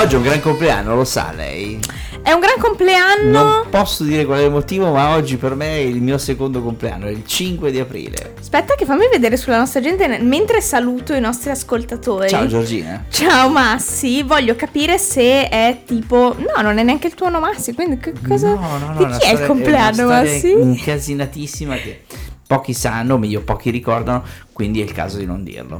Oggi è un gran compleanno, lo sa lei? È un gran compleanno. Non posso dire qual è il motivo, ma oggi per me è il mio secondo compleanno, è il 5 di aprile. Aspetta che fammi vedere sulla nostra gente mentre saluto i nostri ascoltatori. Ciao Giorgina. Ciao Massi, voglio capire se è tipo... No, non è neanche il tuo nome Massi, quindi che cosa... No, no, no. Di chi è il compleanno Massi? Incasinatissima che pochi sanno, meglio pochi ricordano, quindi è il caso di non dirlo.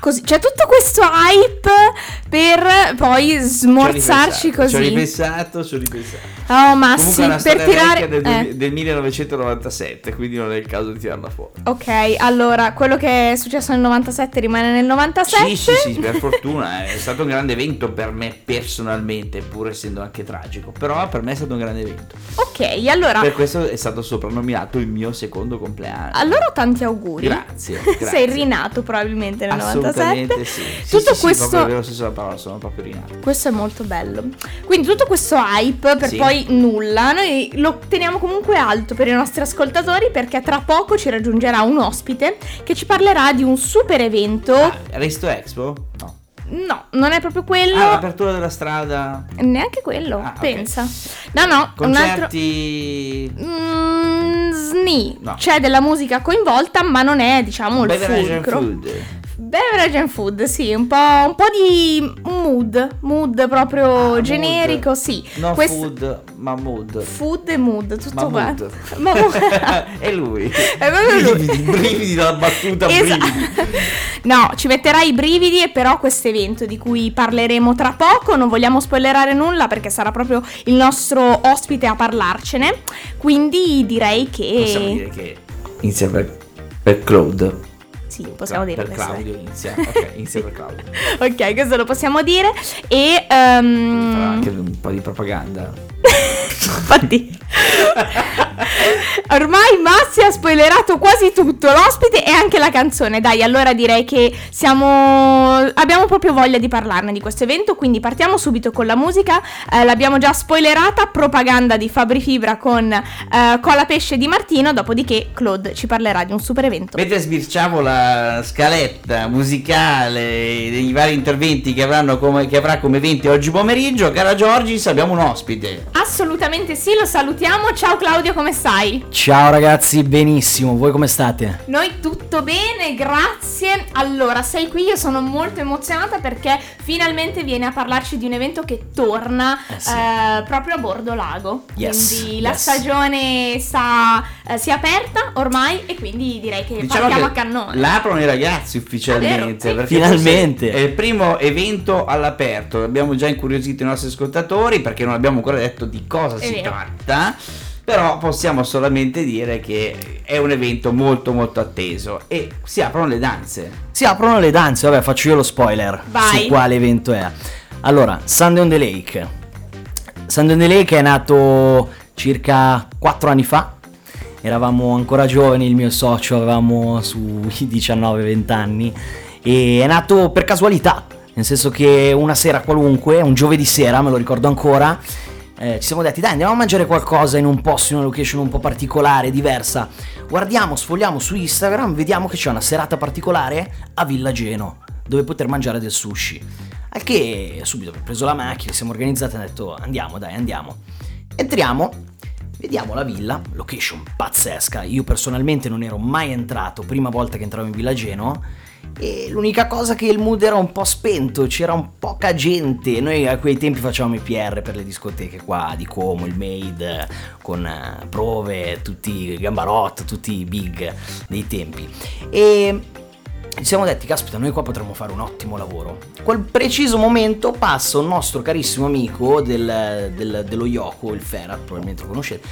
Così, c'è tutto questo hype per poi smorzarci così. Ci ho ripensato, ci ho ripensato. Oh, ma sì, per tirare del, eh. del 1997, quindi non è il caso di tirarla fuori. Ok, allora, quello che è successo nel 97 rimane nel 97. Sì, sì, sì, per fortuna è stato un grande evento per me personalmente, pur essendo anche tragico, però per me è stato un grande evento. Ok, allora Per questo è stato soprannominato il mio secondo compleanno. Allora tanti auguri. Grazie. grazie. Sei rinato probabilmente nel 97. Assolutamente sì. Tutto sì, questo sì, proprio della parola, sono proprio rinato. Questo è molto bello. Quindi tutto questo hype per sì. poi nulla. Noi lo teniamo comunque alto per i nostri ascoltatori perché tra poco ci raggiungerà un ospite che ci parlerà di un super evento. Ah, Resto Expo? No. No, non è proprio quello. Ah, l'apertura della strada. Neanche quello, ah, pensa. Okay. No, no, Concerti... un altro... Mm, sni. No. C'è della musica coinvolta, ma non è, diciamo, il fulcro. Food. Beverage and food, sì, un po', un po di mood, mood proprio ah, generico, mood. sì. No Quest... food, ma mood. Food e mood, tutto qua. Ma è lui. È proprio lui. Brividi, brividi dalla battuta, brividi. No, ci metterà i brividi e però questo evento di cui parleremo tra poco, non vogliamo spoilerare nulla perché sarà proprio il nostro ospite a parlarcene, quindi direi che... Possiamo dire che inizia per, per Claude. Sì, possiamo dire per Claudio inizia. Ok, inizia per Claudio. ok, questo lo possiamo dire. E um... anche un po' di propaganda. Infatti, ormai Massi ha spoilerato quasi tutto, l'ospite e anche la canzone. Dai, allora direi che siamo. Abbiamo proprio voglia di parlarne di questo evento. Quindi partiamo subito con la musica. Eh, l'abbiamo già spoilerata. Propaganda di Fabri Fibra con eh, Cola Pesce di Martino. Dopodiché, Claude ci parlerà di un super evento. Mentre sbirciamo la scaletta musicale dei vari interventi che, come, che avrà come eventi oggi pomeriggio, cara Giorgis, abbiamo un ospite. Assolutamente sì, lo salutiamo. Ciao Claudio, come stai? Ciao ragazzi, benissimo. Voi come state? Noi tutto bene, grazie. Allora, sei qui, io sono molto emozionata perché finalmente vieni a parlarci di un evento che torna eh sì. eh, proprio a bordo lago. Yes, quindi yes. la stagione sta, eh, si è aperta ormai e quindi direi che diciamo partiamo che a cannone. L'aprono i ragazzi ufficialmente. Vero, sì. Finalmente. È il primo evento all'aperto. Abbiamo già incuriosito i nostri ascoltatori perché non abbiamo ancora detto di cosa è si vero. tratta. Però possiamo solamente dire che è un evento molto molto atteso e si aprono le danze. Si aprono le danze, vabbè faccio io lo spoiler Vai. su quale evento è. Allora, Sunday on the Lake. Sunday on the Lake è nato circa 4 anni fa. Eravamo ancora giovani, il mio socio avevamo sui 19-20 anni e è nato per casualità, nel senso che una sera qualunque, un giovedì sera, me lo ricordo ancora, eh, ci siamo detti dai andiamo a mangiare qualcosa in un posto, in una location un po' particolare, diversa. Guardiamo, sfogliamo su Instagram, vediamo che c'è una serata particolare a Villa Geno, dove poter mangiare del sushi. Al che subito abbiamo preso la macchina, siamo organizzati e hanno detto andiamo dai andiamo. Entriamo, vediamo la villa, location pazzesca, io personalmente non ero mai entrato, prima volta che entravo in Villa Geno e l'unica cosa che il mood era un po' spento, c'era un poca gente. Noi a quei tempi facevamo i PR per le discoteche qua di Como, il Made, con eh, prove, tutti i gambarot, tutti i big dei tempi. E ci siamo detti, caspita, noi qua potremmo fare un ottimo lavoro. Quel preciso momento passa un nostro carissimo amico del, del, dello Yoko, il Ferrat, probabilmente lo conoscete,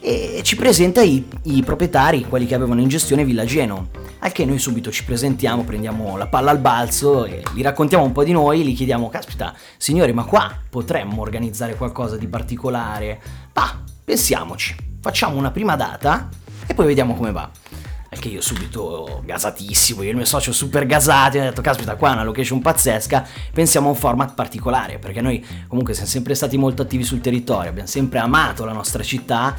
e ci presenta i, i, proprietari, quelli che avevano in gestione Villa Geno. Al che noi subito ci presentiamo, prendiamo la palla al balzo, e gli raccontiamo un po' di noi, gli chiediamo, caspita, signori, ma qua potremmo organizzare qualcosa di particolare? Ma pensiamoci, facciamo una prima data e poi vediamo come va che io subito gasatissimo, io e il mio socio super gasati, ho detto caspita qua è una location pazzesca, pensiamo a un format particolare, perché noi comunque siamo sempre stati molto attivi sul territorio, abbiamo sempre amato la nostra città,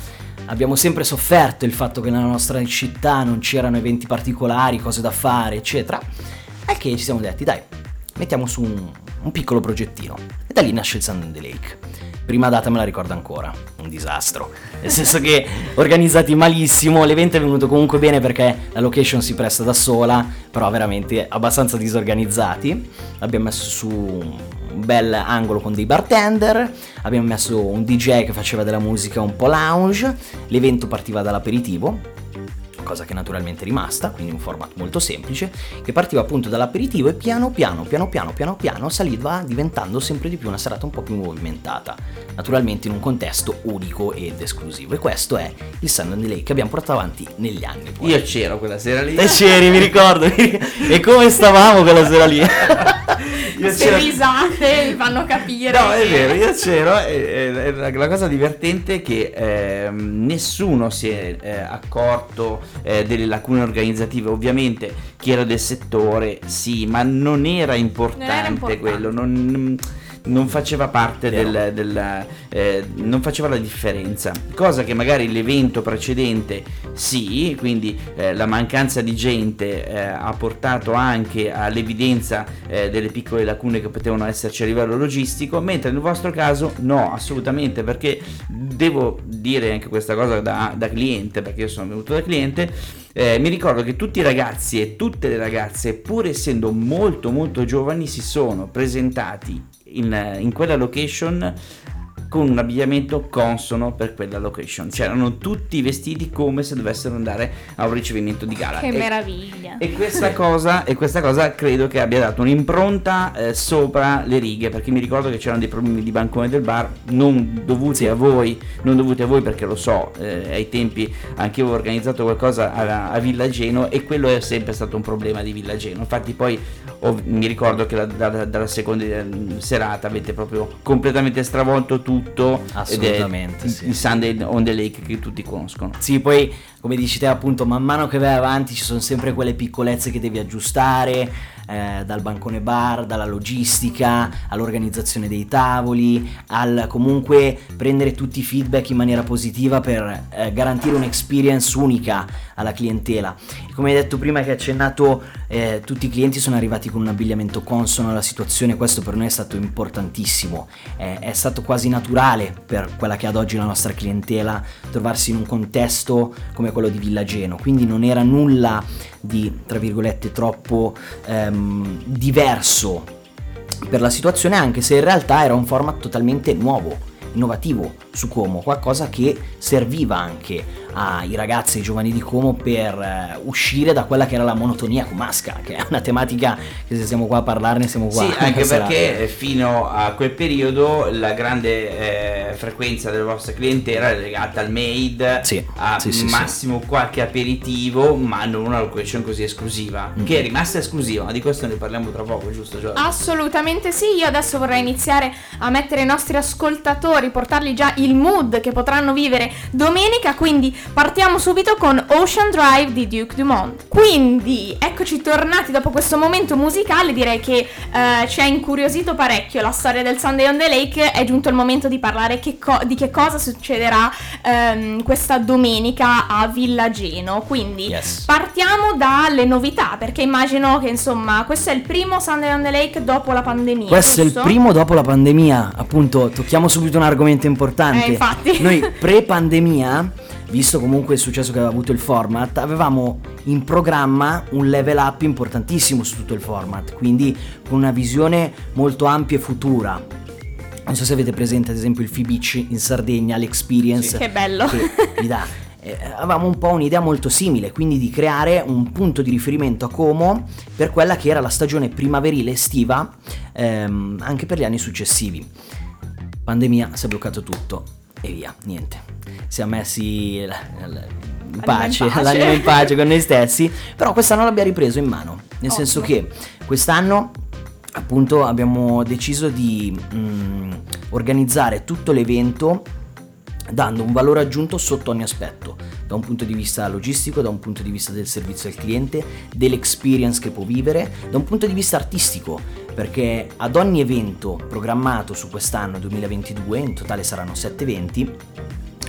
abbiamo sempre sofferto il fatto che nella nostra città non c'erano eventi particolari, cose da fare, eccetera, al che ci siamo detti dai, mettiamo su un, un piccolo progettino. da lì nasce il Sand on the Lake. Prima data me la ricordo ancora, un disastro. Nel senso che organizzati malissimo, l'evento è venuto comunque bene perché la location si presta da sola, però veramente abbastanza disorganizzati. Abbiamo messo su un bel angolo con dei bartender, abbiamo messo un DJ che faceva della musica un po' lounge, l'evento partiva dall'aperitivo, cosa che naturalmente è rimasta, quindi un format molto semplice, che partiva appunto dall'aperitivo e piano piano, piano piano, piano piano saliva diventando sempre di più una serata un po' più movimentata, naturalmente in un contesto unico ed esclusivo. E questo è il Sun Delay che abbiamo portato avanti negli anni. Poi. Io c'ero quella sera lì. E c'eri, mi ricordo. e come stavamo quella sera lì? Queste risate mi fanno capire. No, è vero, io c'ero. E, e, la cosa divertente è che eh, nessuno si è eh, accorto eh, delle lacune organizzative. Ovviamente chi era del settore, sì, ma non era importante, non era importante. quello. Non, non faceva parte del, del eh, non faceva la differenza. Cosa che magari l'evento precedente sì quindi eh, la mancanza di gente eh, ha portato anche all'evidenza eh, delle piccole lacune che potevano esserci a livello logistico mentre nel vostro caso no assolutamente perché devo dire anche questa cosa da, da cliente perché io sono venuto da cliente eh, mi ricordo che tutti i ragazzi e tutte le ragazze, pur essendo molto molto giovani, si sono presentati in, in quella location con un abbigliamento consono per quella location. C'erano tutti vestiti come se dovessero andare a un ricevimento di gala. Che e, meraviglia! E questa, cosa, e questa cosa credo che abbia dato un'impronta eh, sopra le righe, perché mi ricordo che c'erano dei problemi di bancone del bar non dovuti sì. a voi, non dovuti a voi perché lo so, eh, ai tempi anche io ho organizzato qualcosa a, a Villageno e quello è sempre stato un problema di Villageno. Infatti poi ho, mi ricordo che la, da, dalla seconda eh, serata avete proprio completamente stravolto tutto tutto assolutamente sì. il Sunday on the Lake che tutti conoscono sì poi come dici te appunto man mano che vai avanti ci sono sempre quelle piccolezze che devi aggiustare eh, dal bancone bar, dalla logistica, all'organizzazione dei tavoli, al comunque prendere tutti i feedback in maniera positiva per eh, garantire un'experience unica alla clientela. E come hai detto prima che hai accennato, eh, tutti i clienti sono arrivati con un abbigliamento consono alla situazione, questo per noi è stato importantissimo, è stato quasi naturale per quella che ad oggi è la nostra clientela trovarsi in un contesto come quello di Villageno, quindi non era nulla di, tra virgolette, troppo ehm, diverso per la situazione, anche se in realtà era un format totalmente nuovo, innovativo su Como, qualcosa che serviva anche ai ragazzi e ai giovani di Como per eh, uscire da quella che era la monotonia comasca, che è una tematica che se siamo qua a parlarne siamo qua. Sì, anche perché fino a quel periodo la grande eh, frequenza della vostra clientela era legata al made, sì, a sì, sì, massimo qualche aperitivo, ma non una location così esclusiva, mm-hmm. che è rimasta esclusiva, ma di questo ne parliamo tra poco, giusto Giorgio? Assolutamente sì, io adesso vorrei iniziare a mettere i nostri ascoltatori, portarli già il mood che potranno vivere domenica, quindi partiamo subito con Ocean Drive di Duke Dumont. Quindi, eccoci tornati dopo questo momento musicale, direi che eh, ci ha incuriosito parecchio la storia del Sunday on the Lake, è giunto il momento di parlare che co- di che cosa succederà ehm, questa domenica a Villageno. Quindi yes. partiamo dalle novità, perché immagino che insomma questo è il primo Sunday on the Lake dopo la pandemia. Questo giusto? è il primo dopo la pandemia, appunto, tocchiamo subito un argomento importante. Eh, infatti. Noi pre-pandemia visto comunque il successo che aveva avuto il format, avevamo in programma un level up importantissimo su tutto il format, quindi con una visione molto ampia e futura. Non so se avete presente ad esempio il Fibic in Sardegna, l'experience. Sì, che bello! Che vi dà. Eh, avevamo un po' un'idea molto simile, quindi di creare un punto di riferimento a Como per quella che era la stagione primaverile estiva, ehm, anche per gli anni successivi. Pandemia, si è bloccato tutto. E via, niente. Siamo messi in pace, l'anima in pace con noi stessi, però quest'anno l'abbiamo ripreso in mano, nel Ottimo. senso che quest'anno appunto abbiamo deciso di mm, organizzare tutto l'evento dando un valore aggiunto sotto ogni aspetto, da un punto di vista logistico, da un punto di vista del servizio al cliente, dell'experience che può vivere, da un punto di vista artistico, perché ad ogni evento programmato su quest'anno 2022, in totale saranno 7 eventi,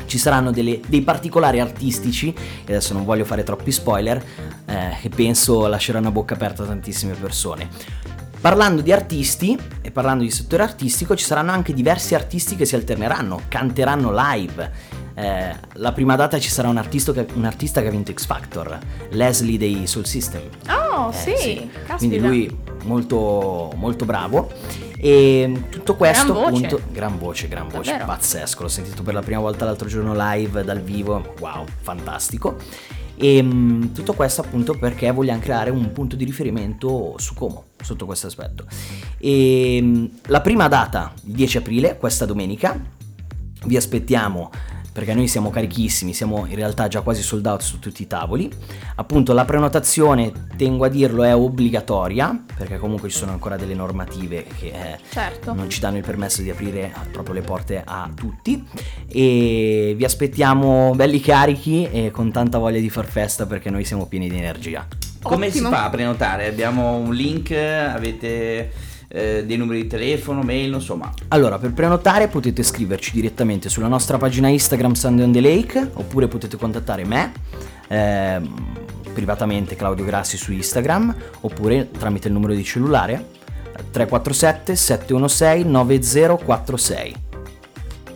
ci saranno delle, dei particolari artistici, e adesso non voglio fare troppi spoiler, eh, che penso lasceranno a bocca aperta tantissime persone Parlando di artisti e parlando di settore artistico, ci saranno anche diversi artisti che si alterneranno, canteranno live. Eh, la prima data ci sarà un artista, che, un artista, che, ha vinto X Factor, Leslie dei Soul System. Oh, eh, sì, sì. quindi lui molto, molto bravo. E tutto questo, gran voce. appunto, gran voce, gran voce, Davvero? pazzesco. L'ho sentito per la prima volta l'altro giorno live dal vivo, wow, fantastico. E mh, tutto questo appunto perché vogliamo creare un punto di riferimento su Como sotto questo aspetto. E mh, la prima data, il 10 aprile, questa domenica, vi aspettiamo perché noi siamo carichissimi, siamo in realtà già quasi sold out su tutti i tavoli. Appunto la prenotazione, tengo a dirlo, è obbligatoria, perché comunque ci sono ancora delle normative che eh, Certo. non ci danno il permesso di aprire proprio le porte a tutti. E vi aspettiamo belli carichi e con tanta voglia di far festa perché noi siamo pieni di energia. Come Ottimo. si fa a prenotare? Abbiamo un link, avete eh, dei numeri di telefono, mail, insomma. Allora, per prenotare potete scriverci direttamente sulla nostra pagina Instagram Sunday on the Lake oppure potete contattare me ehm, privatamente Claudio Grassi su Instagram oppure tramite il numero di cellulare 347 716 9046.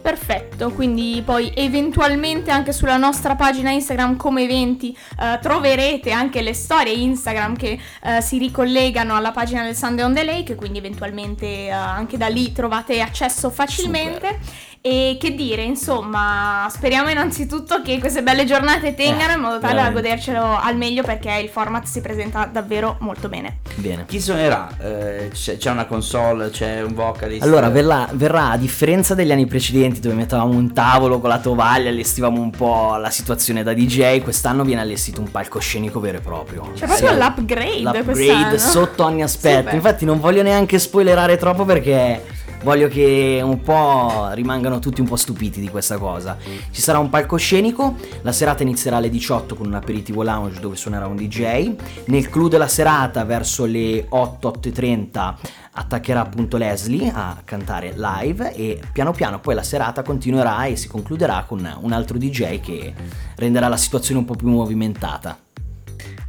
Perfetto, quindi poi eventualmente anche sulla nostra pagina Instagram come eventi eh, troverete anche le storie Instagram che eh, si ricollegano alla pagina del Sunday on the Lake, quindi eventualmente eh, anche da lì trovate accesso facilmente. E che dire, insomma, speriamo innanzitutto che queste belle giornate tengano Eh, in modo tale da godercelo al meglio perché il format si presenta davvero molto bene. Bene. Chi suonerà? Eh, c'è, c'è una console, c'è un vocalist? Allora, verrà, verrà, a differenza degli anni precedenti dove mettevamo un tavolo con la tovaglia, allestivamo un po' la situazione da DJ, quest'anno viene allestito un palcoscenico vero e proprio. C'è proprio Sì, l'upgrade L'upgrade quest'anno. sotto ogni aspetto. Super. Infatti non voglio neanche spoilerare troppo perché voglio che un po' rimangano tutti un po' stupiti di questa cosa. Ci sarà un palcoscenico, la serata inizierà alle 18 con un aperitivo lounge dove suonerà un DJ. Nel clou della serata verso le 8, 8.30 attaccherà appunto Leslie a cantare live e piano piano poi la serata continuerà e si concluderà con un altro DJ che renderà la situazione un po' più movimentata.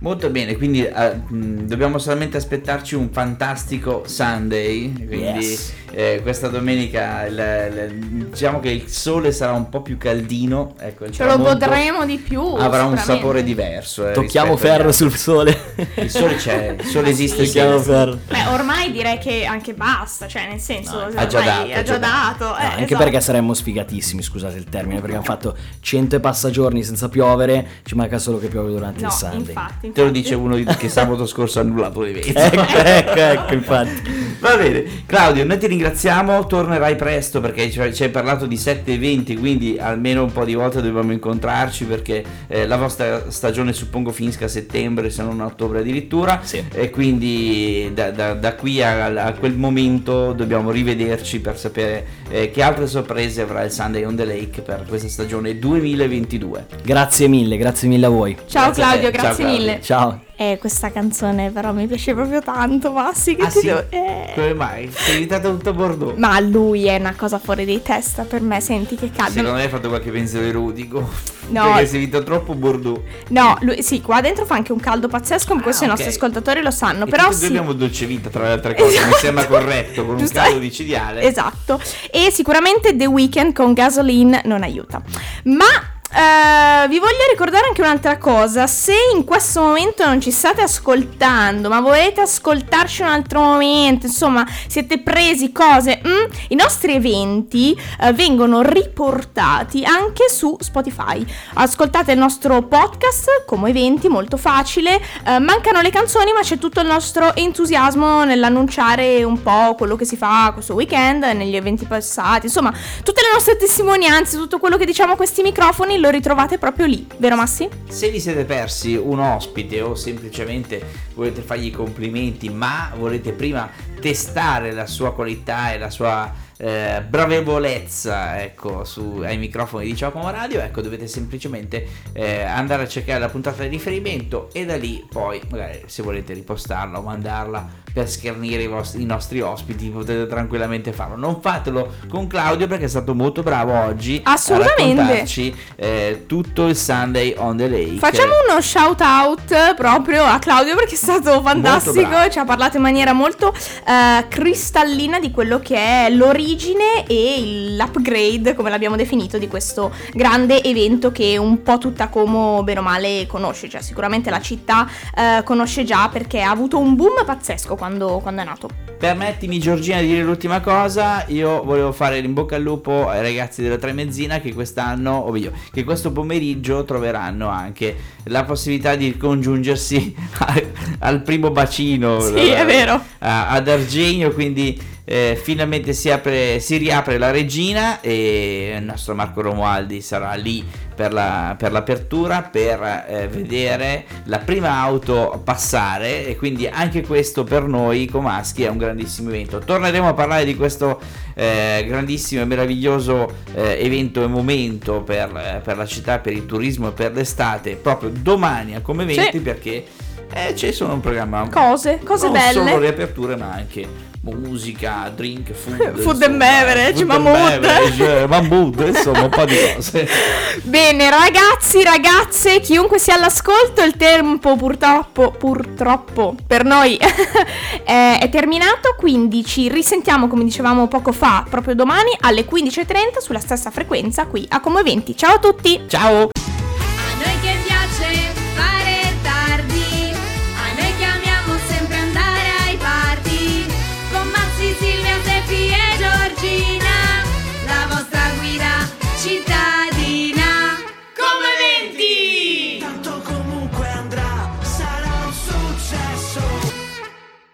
Molto bene, quindi mh, dobbiamo solamente aspettarci un fantastico Sunday. Quindi Yes. eh, questa domenica il- il- diciamo che il sole sarà un po' più caldino. Ecco, il Ce lo godremo di più. Avrà un sapore diverso. eh, Tocchiamo ferro sul sole. Il sole c'è, il sole esiste Tocchiamo sempre. ferro. Beh, ormai direi che anche basta, cioè nel senso, No, ha già dato, ha già già dato. No, eh, anche esatto. perché saremmo sfigatissimi, scusate il termine, perché abbiamo fatto 100 e passa giorni senza piovere, ci manca solo che piove durante No, il Sunday. infatti, Te lo infatti. dice uno di- che sabato scorso ha annullato l'evento. Ecco, ecco, ecco, infatti. Va bene, Claudio, noi ti ringraziamo, tornerai presto perché ci hai parlato di sette eventi, quindi almeno un po' di volte dobbiamo incontrarci perché eh, la vostra stagione suppongo finisca a settembre, se non a ottobre addirittura, Sì. e quindi da, da- da qui a, a quel momento dobbiamo rivederci per sapere eh, che altre sorprese avrà il Sunday on the Lake per questa stagione 2022. Grazie mille, grazie mille a voi. Ciao Grazie. Claudio, Ciao, grazie Claudio. mille. Ciao. Eh, questa canzone però mi piace proprio tanto, Massi, che Ah ti sì? devo- eh. Come mai? Sei diventata tutto bordeaux? Ma lui è una cosa fuori di testa per me, senti che caldo. Secondo me hai fatto qualche pensiero erotico. No. Perché sei vinto troppo bordeaux. No, lui, sì, qua dentro fa anche un caldo pazzesco, ma questo Ah, i nostri ascoltatori lo sanno, E però sì. abbiamo dolce vita tra le altre cose, mi sembra corretto con un Giusto? caldo micidiale. Esatto. E sicuramente The Weeknd con Gasoline non aiuta. Ma eh, vi voglio ricordare anche un'altra cosa. Se in questo momento non ci state ascoltando, ma volete ascoltarci un altro momento, insomma, siete presi cose, mm, i nostri eventi eh, vengono riportati anche su Spotify. Ascoltate il nostro podcast come eventi, molto facile. Eh, mancano le canzoni, ma c'è tutto il nostro entusiasmo nell'annunciare un po' quello che si fa questo weekend, negli eventi passati, insomma, tutte le nostre testimonianze, tutto quello che diciamo a questi microfoni lo ritrovate proprio lì, vero Massi? Se vi siete persi un ospite o semplicemente volete fargli i complimenti, ma volete prima testare la sua qualità e la sua eh, bravevolezza ecco, su, ai microfoni di Ciao Como Radio, ecco dovete semplicemente eh, andare a cercare la puntata di riferimento e da lì poi magari se volete ripostarla o mandarla per schernire i, vostri, i nostri ospiti potete tranquillamente farlo. Non fatelo con Claudio perché è stato molto bravo oggi Assolutamente. a raccontarci eh, tutto il Sunday on the Lake. Facciamo uno shout out proprio a Claudio perché è stato fantastico, ci ha parlato in maniera molto eh, cristallina di quello che è l'origine e l'upgrade, come l'abbiamo definito, di questo grande evento che un po' tutta Como bene o male conosce, cioè sicuramente la città eh, conosce già perché ha avuto un boom pazzesco quando, quando è nato. Permettimi Giorgina di dire l'ultima cosa, io volevo fare in bocca al lupo ai ragazzi della Tremezzina che quest'anno, o meglio, che questo pomeriggio troveranno anche la possibilità di congiungersi al primo bacino sì, è vero. ad Argenio, quindi eh, finalmente si, apre, si, riapre la regina e il nostro Marco Romualdi sarà lì per, la, per l'apertura per eh, vedere la prima auto passare e quindi anche questo per noi comaschi è un grandissimo evento. Torneremo a parlare di questo eh, grandissimo e meraviglioso eh, evento e momento per, per, la città, per il turismo e per l'estate proprio domani a come eventi sì. perché eh, c'è solo un programma cose, cose non belle solo le aperture ma anche musica, drink, food, food and beverage, mammut, mammut, insomma un po' di cose. Bene, ragazzi, ragazze, chiunque sia all'ascolto, il tempo purtroppo, purtroppo per noi è, è terminato, quindi ci risentiamo come dicevamo poco fa, proprio domani alle 15.30 sulla stessa frequenza qui a Come 20. Ciao a tutti! Ciao!